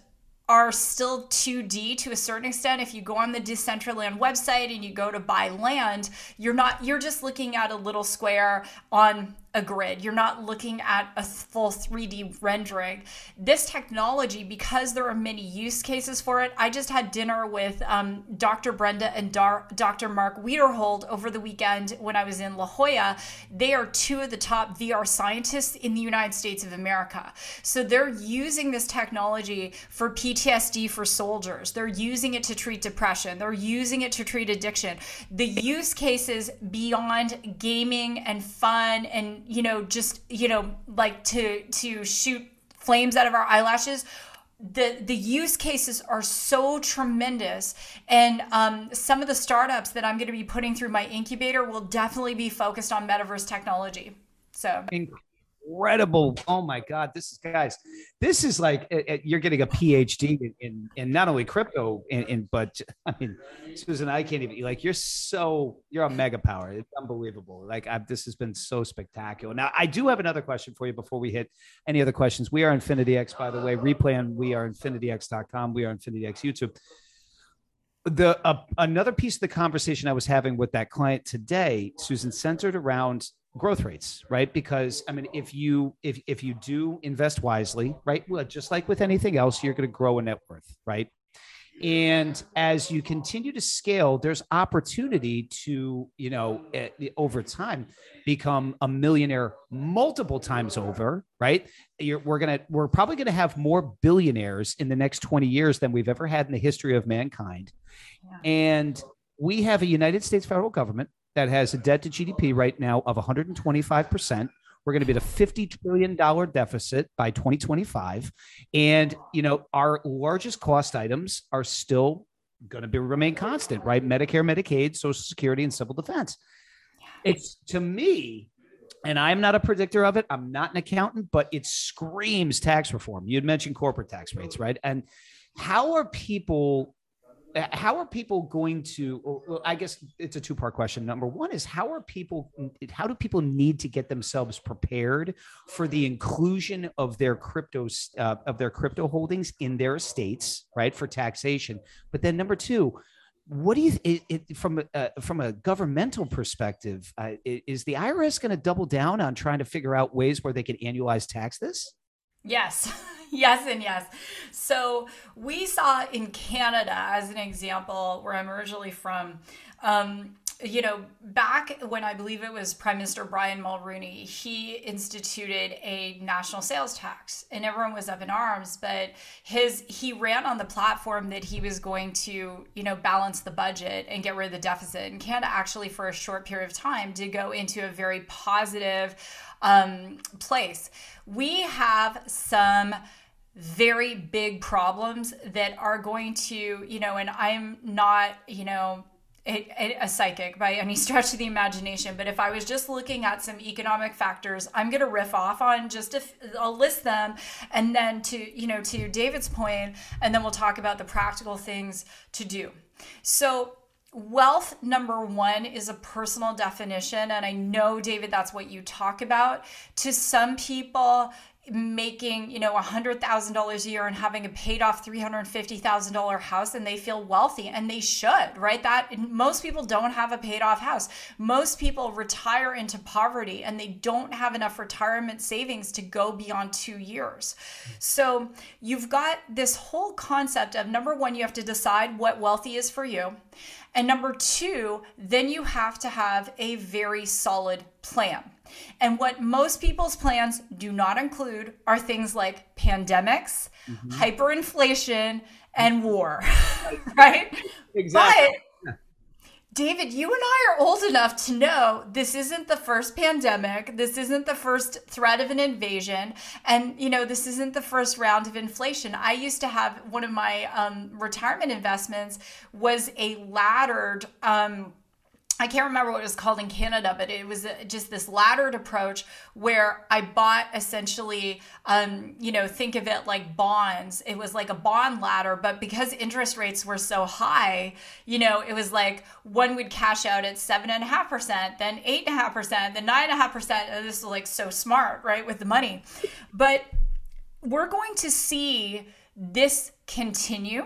[SPEAKER 3] are still 2D to a certain extent. If you go on the Decentraland website and you go to buy land, you're not you're just looking at a little square on a grid. You're not looking at a full 3D rendering. This technology, because there are many use cases for it, I just had dinner with um, Dr. Brenda and Dar- Dr. Mark Wiederhold over the weekend when I was in La Jolla. They are two of the top VR scientists in the United States of America. So they're using this technology for PTSD for soldiers. They're using it to treat depression. They're using it to treat addiction. The use cases beyond gaming and fun and you know just you know like to to shoot flames out of our eyelashes. The the use cases are so tremendous. And um, some of the startups that i'm going to be putting through my incubator will definitely be focused on metaverse technology. So
[SPEAKER 2] incredible. Oh my God, this is guys, this is like uh, uh, you're getting a PhD in in, in not only crypto, in, in, but I mean, Susan, I can't even like you're so you're a mega power. It's unbelievable. Like I've, this has been so spectacular. Now I do have another question for you before we hit any other questions. We are Infinity X, by the way. Replay on we are infinityx.com. We are Infinity X YouTube the uh, another piece of the conversation I was having with that client today, Susan, centered around growth rates right? Because i mean if you if if you do invest wisely right well just like with anything else you're going to grow a net worth right? And as you continue to scale there's opportunity to you know eh, over time become a millionaire multiple times over right? You're, we're gonna we're probably gonna have more billionaires in the next 20 years than we've ever had in the history of mankind. Yeah. and we have a united states federal government that has a debt to GDP right now of 125%. We're going to be at a $50 trillion deficit by 2025. And, you know, our largest cost items are still going to be remain constant, right? Medicare, Medicaid, Social Security, and civil defense. It's to me, and I'm not a predictor of it. I'm not an accountant, but it screams tax reform. You'd mentioned corporate tax rates, right? And how are people how are people going to well, i guess it's a two part question. Number one is how are people how do people need to get themselves prepared for the inclusion of their crypto uh, of their crypto holdings in their estates right for taxation? But then number two what do you it, it, from a uh, from a governmental perspective uh, is the irs going to double down on trying to figure out ways where they can annualize tax this
[SPEAKER 3] yes yes and yes. So we saw in Canada, as an example, where I'm originally from, um, you know, back when I believe it was Prime Minister Brian Mulroney, he instituted a national sales tax, and everyone was up in arms. But his he ran on the platform that he was going to, you know, balance the budget and get rid of the deficit. And Canada actually, for a short period of time, did go into a very positive um, place. We have some very big problems that are going to, you know, and I'm not, you know, a, a, psychic by any stretch of the imagination, but if I was just looking at some economic factors, I'm going to riff off on just a, I'll list them, and then to you know to David's point, and then we'll talk about the practical things to do. So wealth number one is a personal definition and i know david that's what you talk about. To some people making you know $100000 a year and having a paid off $350000 house and they feel wealthy and they should right? That most people don't have a paid off house. Most people retire into poverty and they don't have enough retirement savings to go beyond two years. So you've got this whole concept of number one you have to decide what wealthy is for you and number two then you have to have a very solid plan and what most people's plans do not include are things like pandemics, mm-hmm. hyperinflation, and war, right? Exactly. But David, you and I are old enough to know this isn't the first pandemic. This isn't the first threat of an invasion. And, you know, this isn't the first round of inflation. I used to have one of my um, retirement investments was a laddered um, I can't remember what it was called in Canada, but it was just this laddered approach where I bought essentially, um, you know, think of it like bonds. It was like a bond ladder, but because interest rates were so high, you know, it was like one would cash out at seven and a half percent, then eight and a half percent, then nine and a half percent. And this is like so smart, right, with the money. But we're going to see this continue.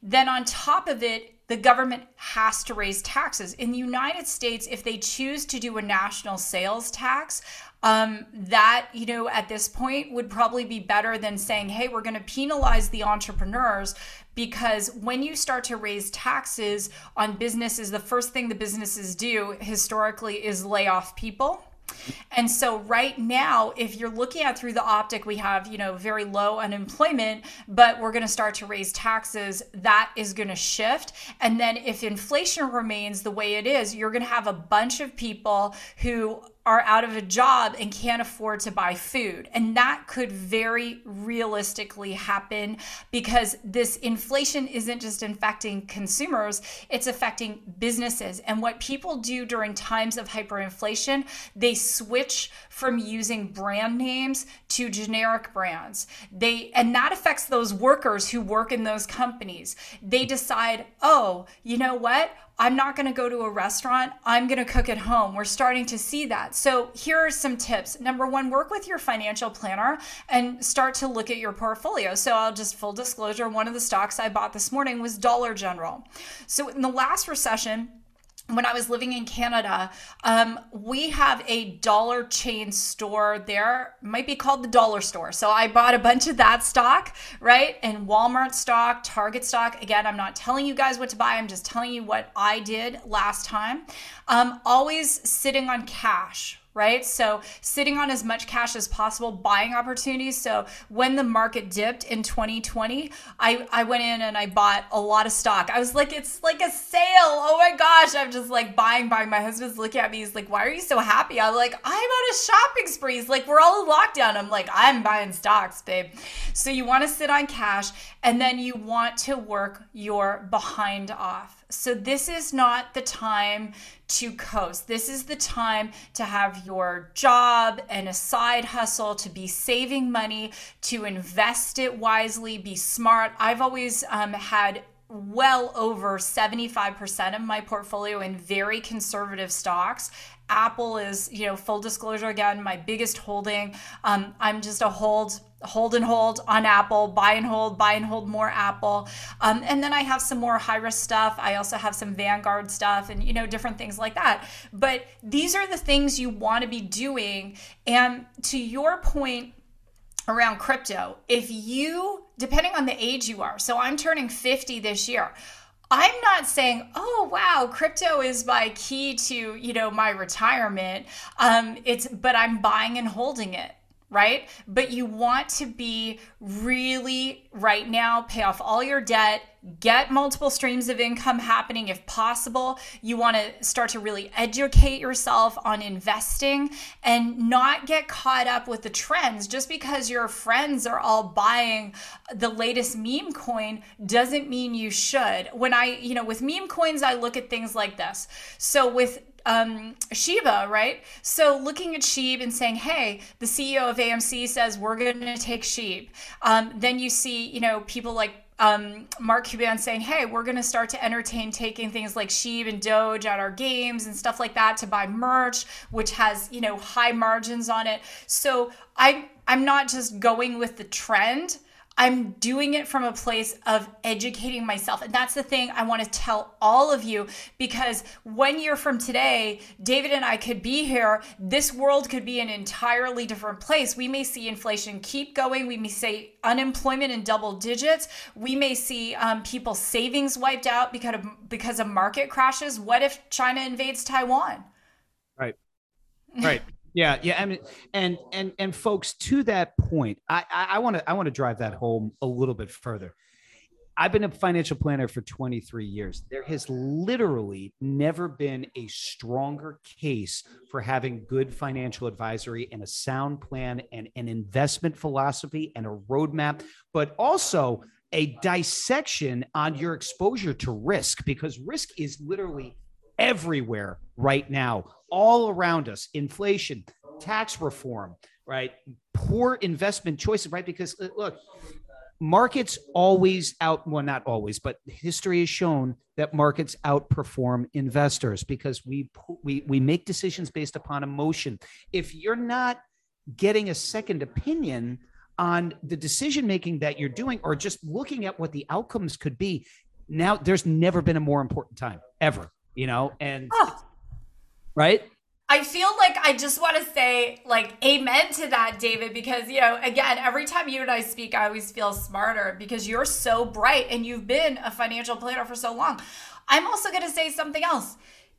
[SPEAKER 3] Then on top of it, the government has to raise taxes. In the United States, if they choose to do a national sales tax, um, that, you know, at this point would probably be better than saying, hey, we're going to penalize the entrepreneurs because when you start to raise taxes on businesses, the first thing the businesses do historically is lay off people and so right now, if you're looking at through the optic, we have, you know, very low unemployment, but we're going to start to raise taxes. That is going to shift. And then if inflation remains the way it is, you're going to have a bunch of people who are out of a job and can't afford to buy food. And that could very realistically happen because this inflation isn't just affecting consumers, it's affecting businesses. And what people do during times of hyperinflation, they switch from using brand names to generic brands. They and that affects those workers who work in those companies. They decide, "Oh, you know what? I'm not going to go to a restaurant. I'm going to cook at home. We're starting to see that. So, here are some tips. Number one, work with your financial planner and start to look at your portfolio. So, I'll just full disclosure one of the stocks I bought this morning was Dollar General. So, in the last recession, when I was living in Canada, um, we have a dollar chain store there, might be called the dollar store. So I bought a bunch of that stock, right? And Walmart stock, Target stock. Again, I'm not telling you guys what to buy, I'm just telling you what I did last time. Um, always sitting on cash, right? So sitting on as much cash as possible, buying opportunities. So when the market dipped in 2020, I, I went in and I bought a lot of stock. I was like, it's like a sale. Oh my gosh. I'm just like buying, buying. My husband's looking at me. He's like, why are you so happy? I'm like, I'm on a shopping spree. He's like, we're all in lockdown. I'm like, I'm buying stocks, babe. So you want to sit on cash and then you want to work your behind off. So this is not the time to coast. This is the time to have your job and a side hustle, to be saving money, to invest it wisely, be smart. I've always um, had well over 75% of my portfolio in very conservative stocks Apple is, you know, full disclosure again, my biggest holding. Um, I'm just a hold, hold and hold on Apple, buy and hold, buy and hold more Apple. Um, and then I have some more high risk stuff. I also have some Vanguard stuff and, you know, different things like that. But these are the things you want to be doing. And to your point, around crypto, if you, depending on the age you are, so I'm turning 50 this year. I'm not saying, oh wow, crypto is my key to you know my retirement. Um, it's but I'm buying and holding it right? But you want to be really right now, pay off all your debt, get multiple streams of income happening if possible. You want to start to really educate yourself on investing and not get caught up with the trends. Just because your friends are all buying the latest meme coin doesn't mean you should. When I, you know, with meme coins, I look at things like this. So with um, Shiba, right? So looking at Shib and saying, hey, the CEO of AMC says we're going to take Shib. Um, then you see, you know, people like um, Mark Cuban saying, hey, we're going to start to entertain taking things like Shib and Doge at our games and stuff like that to buy merch, which has, you know, high margins on it. So I'm, I'm not just going with the trend. I'm doing it from a place of educating myself. And that's the thing I want to tell all of you because one year from today, David and I could be here. This world could be an entirely different place. We may see inflation keep going. We may see unemployment in double digits. We may see um, people's savings wiped out because of, because of market crashes. What if China invades Taiwan?
[SPEAKER 2] Right. Right. Yeah, yeah, I mean, and and and folks, to that point, I want to I want to drive that home a little bit further. I've been a financial planner for 23 years. There has literally never been a stronger case for having good financial advisory and a sound plan and an investment philosophy and a roadmap, but also a dissection on your exposure to risk because risk is literally everywhere right now, all around us. Inflation, tax reform, right? Poor investment choices, right? Because uh, look, markets always out well not always but history has shown that markets outperform investors because we we we make decisions based upon emotion if you're not getting a second opinion on the decision making that you're doing or just looking at what the outcomes could be now there's never been a more important time ever you know, and oh. Right.
[SPEAKER 3] I feel like I just want to say like amen to that, David, because you know, again, every time you and I speak, I always feel smarter because you're so bright and you've been a financial planner for so long. I'm also going to say something else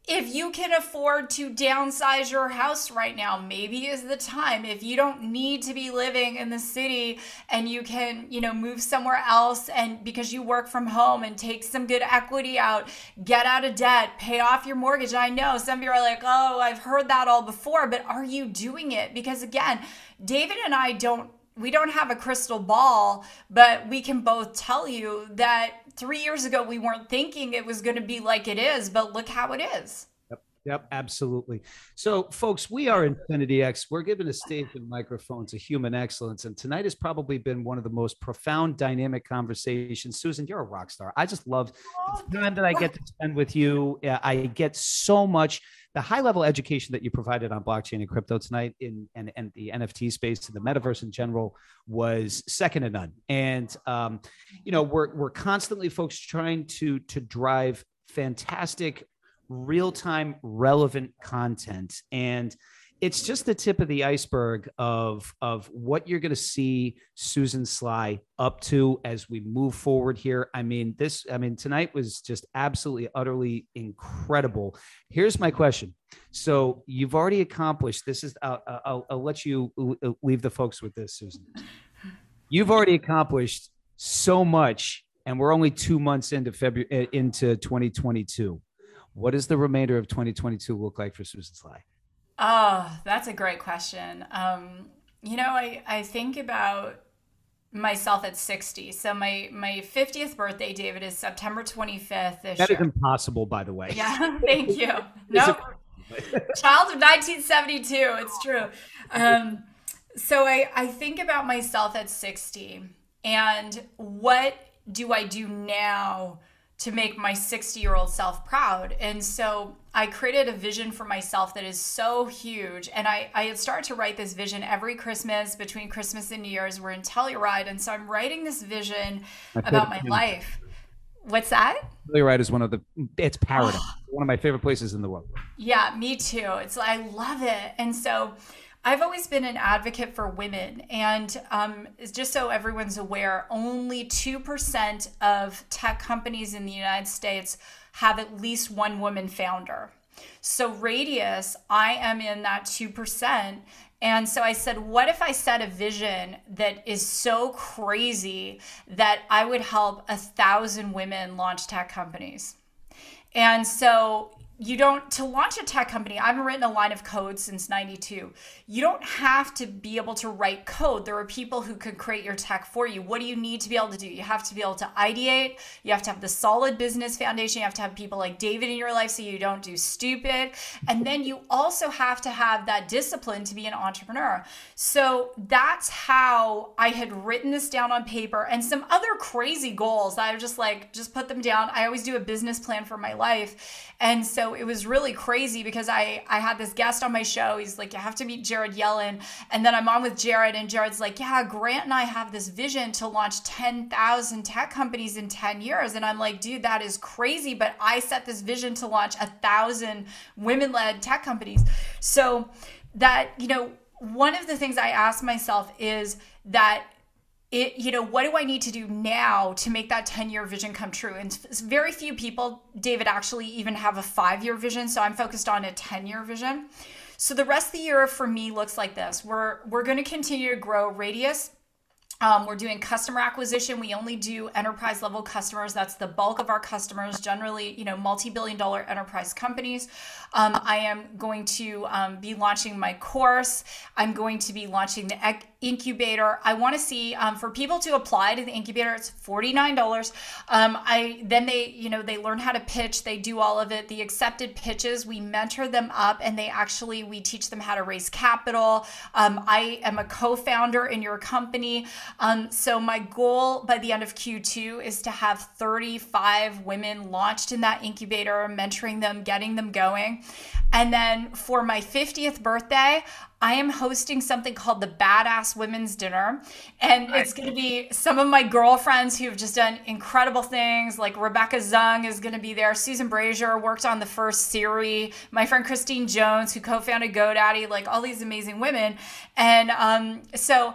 [SPEAKER 3] if you can afford to downsize your house right now, maybe is the time. If you don't need to be living in the city and you can, you know, move somewhere else and because you work from home and take some good equity out, get out of debt, pay off your mortgage. I know some of you are like, oh, I've heard that all before, but are you doing it? Because again, David and I don't we don't have a crystal ball, but we can both tell you that three years ago we weren't thinking it was going to be like it is, but look how it is.
[SPEAKER 2] Yep, absolutely. So, folks, we are Infinity X. We're giving a stage and microphone to human excellence, and tonight has probably been one of the most profound, dynamic conversations. Susan, you're a rock star. I just love the time that I get to spend with you. I get so much the high level education that you provided on blockchain and crypto tonight in and, and the NFT space and the metaverse in general was second to none. And um, you know, we're we're constantly folks trying to to drive fantastic real time relevant content and it's just the tip of the iceberg of of what you're going to see Susan Sly up to as we move forward here. I mean, this. I mean, tonight was just absolutely, utterly incredible. Here's my question. So you've already accomplished. This is. I'll, I'll, I'll let you uh, leave the folks with this, Susan. You've already accomplished so much, and we're only two months into February into 2022. What does the remainder of 2022 look like for Susan Sly?
[SPEAKER 3] Oh, that's a great question. Um, you know, I, I think about myself at 60. So my my 50th birthday, David, is September 25th
[SPEAKER 2] this That year. is impossible, by the way.
[SPEAKER 3] Yeah, thank you. No, child of 1972. It's true. Um, so I, I think about myself at 60 and what do I do now to make my 60 year old self proud. And so I created a vision for myself that is so huge. And I, I had started to write this vision every Christmas between Christmas and New Year's. We're in Telluride. And so I'm writing this vision about my life. What's that?
[SPEAKER 2] Telluride is one of the, it's paradise. one of my favorite places in the world.
[SPEAKER 3] Yeah, me too. It's, I love it. And so, I've always been an advocate for women, and um, just so everyone's aware, only 2% of tech companies in the United States have at least one woman founder. So, Radius, I am in that 2%. And so I said, what if I set a vision that is so crazy that I would help a thousand women launch tech companies? And so you don't to launch a tech company i've written a line of code since 92 you don't have to be able to write code. There are people who can create your tech for you. What do you need to be able to do? You have to be able to ideate. You have to have the solid business foundation. You have to have people like david in your life so you don't do stupid. And then you also have to have that discipline to be an entrepreneur. So that's how i had written this down on paper and some other crazy goals i just like just put them down. I always do a business plan for my life. And so it was really crazy because I I had this guest on my show. He's like, you have to meet Jared Yellen. And then I'm on with Jared, and Jared's like, yeah, Grant and I have this vision to launch 10,000 tech companies in 10 years. And I'm like, dude, that is crazy. But I set this vision to launch a thousand women led tech companies. So that, you know, one of the things I ask myself is that it you know what do i need to do now to make that 10 year vision come true and very few people david actually even have a 5 year vision so i'm focused on a 10 year vision so the rest of the year for me looks like this we're we're going to continue to grow radius um, we're doing customer acquisition. We only do enterprise level customers. That's the bulk of our customers, generally, you know, multi-billion dollar enterprise companies. Um, I am going to um, be launching my course. I'm going to be launching the incubator. I want to see um, for people to apply to the incubator. It's forty nine dollars. Um, I then they you know they learn how to pitch. They do all of it. The accepted pitches. We mentor them up, and they actually we teach them how to raise capital. Um, I am a co-founder in your company. Um, so my goal by the end of Q2 is to have 35 women launched in that incubator, mentoring them, getting them going. And then for my 50th birthday, I am hosting something called the Badass Women's Dinner. And it's going to be some of my girlfriends who have just done incredible things. Like Rebecca Zung is going to be there. Susan Brazier worked on the first Siri. My friend Christine Jones, who co founded GoDaddy, like all these amazing women. And um, so,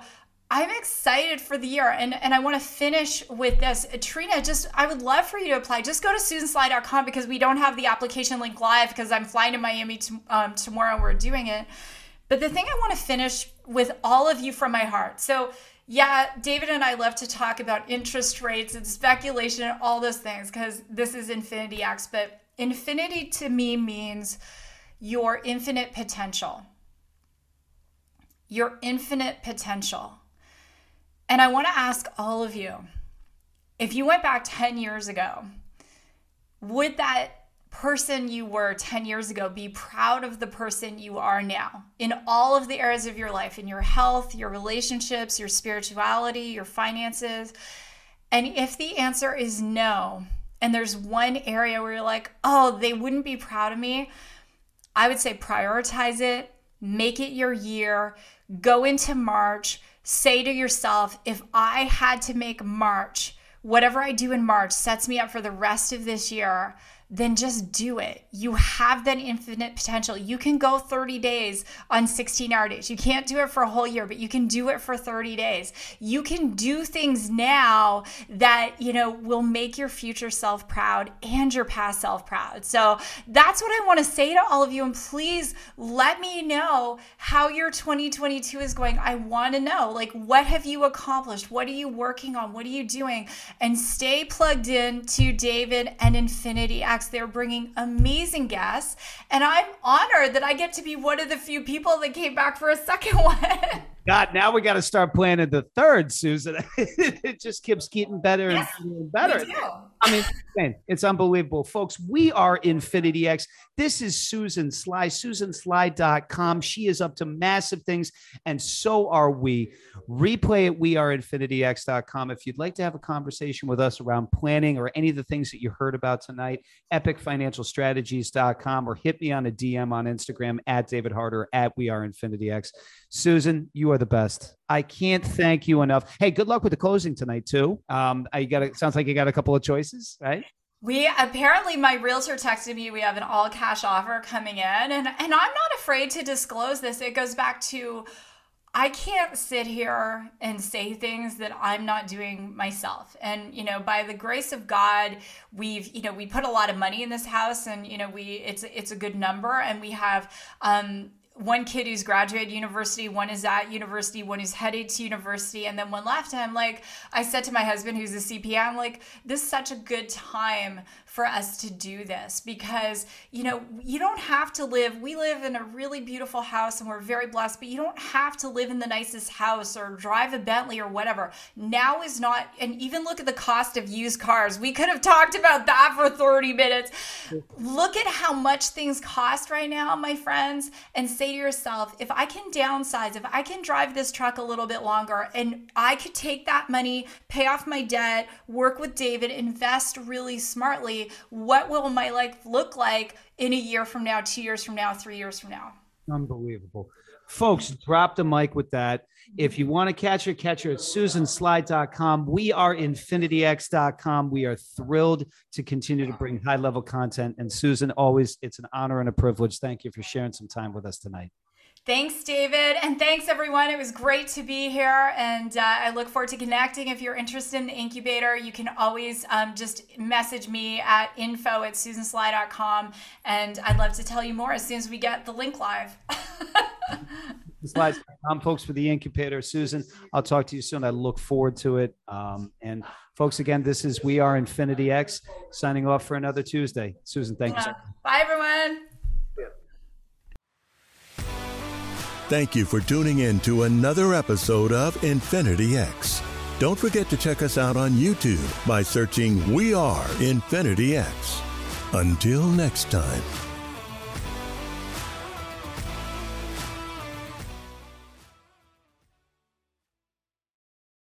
[SPEAKER 3] I'm excited for the year and, and I want to finish with this. Trina, just I would love for you to apply. Just go to susansly.com because we don't have the application link live because I'm flying to Miami to, um, tomorrow. We're doing it. But the thing I want to finish with all of you from my heart. So, yeah, David and I love to talk about interest rates and speculation and all those things because this is Infinity X. But infinity to me means your infinite potential. Your infinite potential. And I want to ask all of you if you went back 10 years ago, would that person you were 10 years ago be proud of the person you are now in all of the areas of your life, in your health, your relationships, your spirituality, your finances? And if the answer is no, and there's one area where you're like, oh, they wouldn't be proud of me, I would say prioritize it, make it your year, go into March say to yourself, if I had to make March, whatever I do in March sets me up for the rest of this year, then just do it. You have that infinite potential. You can go 30 days on 16 hour days. You can't do it for a whole year, but you can do it for 30 days. You can do things now that, you know, will make your future self proud and your past self proud. So that's what I want to say to all of you. And please let me know how your 2022 is going. I want to know, like, what have you accomplished? What are you working on? What are you doing? And stay plugged in to David and Infinity X they're bringing amazing guests. And I'm honored that I get to be one of the few people that came back for a second one.
[SPEAKER 2] God, now we got to start planning the third, Susan. it just keeps getting better yes, and better. I mean, man, it's unbelievable. Folks, we are Infinity X. This is Susan Sly, susansly.com. She is up to massive things, and so are we. Replay it, we are infinityx.com. If you'd like to have a conversation with us around planning or any of the things that you heard about tonight, epicfinancialstrategies.com or hit me on a DM on Instagram at David Harder at We Are. Susan, you are the best. I can't thank you enough. Hey, good luck with the closing tonight too. Um, I got it. Sounds like you got a couple of choices, right?
[SPEAKER 3] We apparently my realtor texted me we have an all cash offer coming in and and I'm not afraid to disclose this. It goes back to I can't sit here and say things that I'm not doing myself. And you know, by the grace of God, we've you know we put a lot of money in this house, and you know we it's it's a good number, and we have um, one kid who's graduated university, one is at university, one is headed to university, and then one left. And I'm like, I said to my husband, who's a CPA, I'm like, this is such a good time for us to do this because you know you don't have to live we live in a really beautiful house and we're very blessed but you don't have to live in the nicest house or drive a bentley or whatever. Now is not and even look at the cost of used cars. We could have talked about that for 30 minutes. Look at how much things cost right now my friends and say to yourself if i can downsize if i can drive this truck a little bit longer and i could take that money pay off my debt work with david invest really smartly what will my life look like in a year from now, two years from now, three years from now?
[SPEAKER 2] Unbelievable. Folks, drop the mic with that. If you want to catch her, catch her at susansly.com. We are infinityx.com. We are thrilled to continue to bring high level content. And Susan, always, it's an honor and a privilege. Thank you for sharing some time with us tonight.
[SPEAKER 3] Thanks, David. And thanks, everyone. It was great to be here. And uh, I look forward to connecting. If you're interested in the incubator, you can always um, just message me at info at susansly.com. And I'd love to tell you more as soon as we get the link live.
[SPEAKER 2] Slides.com, folks, for the incubator. Susan, I'll talk to you soon. I look forward to it. Um, and folks, again, this is We Are Infinity X signing off for another Tuesday. Susan, thank yeah. you.
[SPEAKER 3] Bye, everyone.
[SPEAKER 1] Thank you for tuning in to another episode of Infinity X. Don't forget to check us out on YouTube by searching We Are Infinity X. Until next time.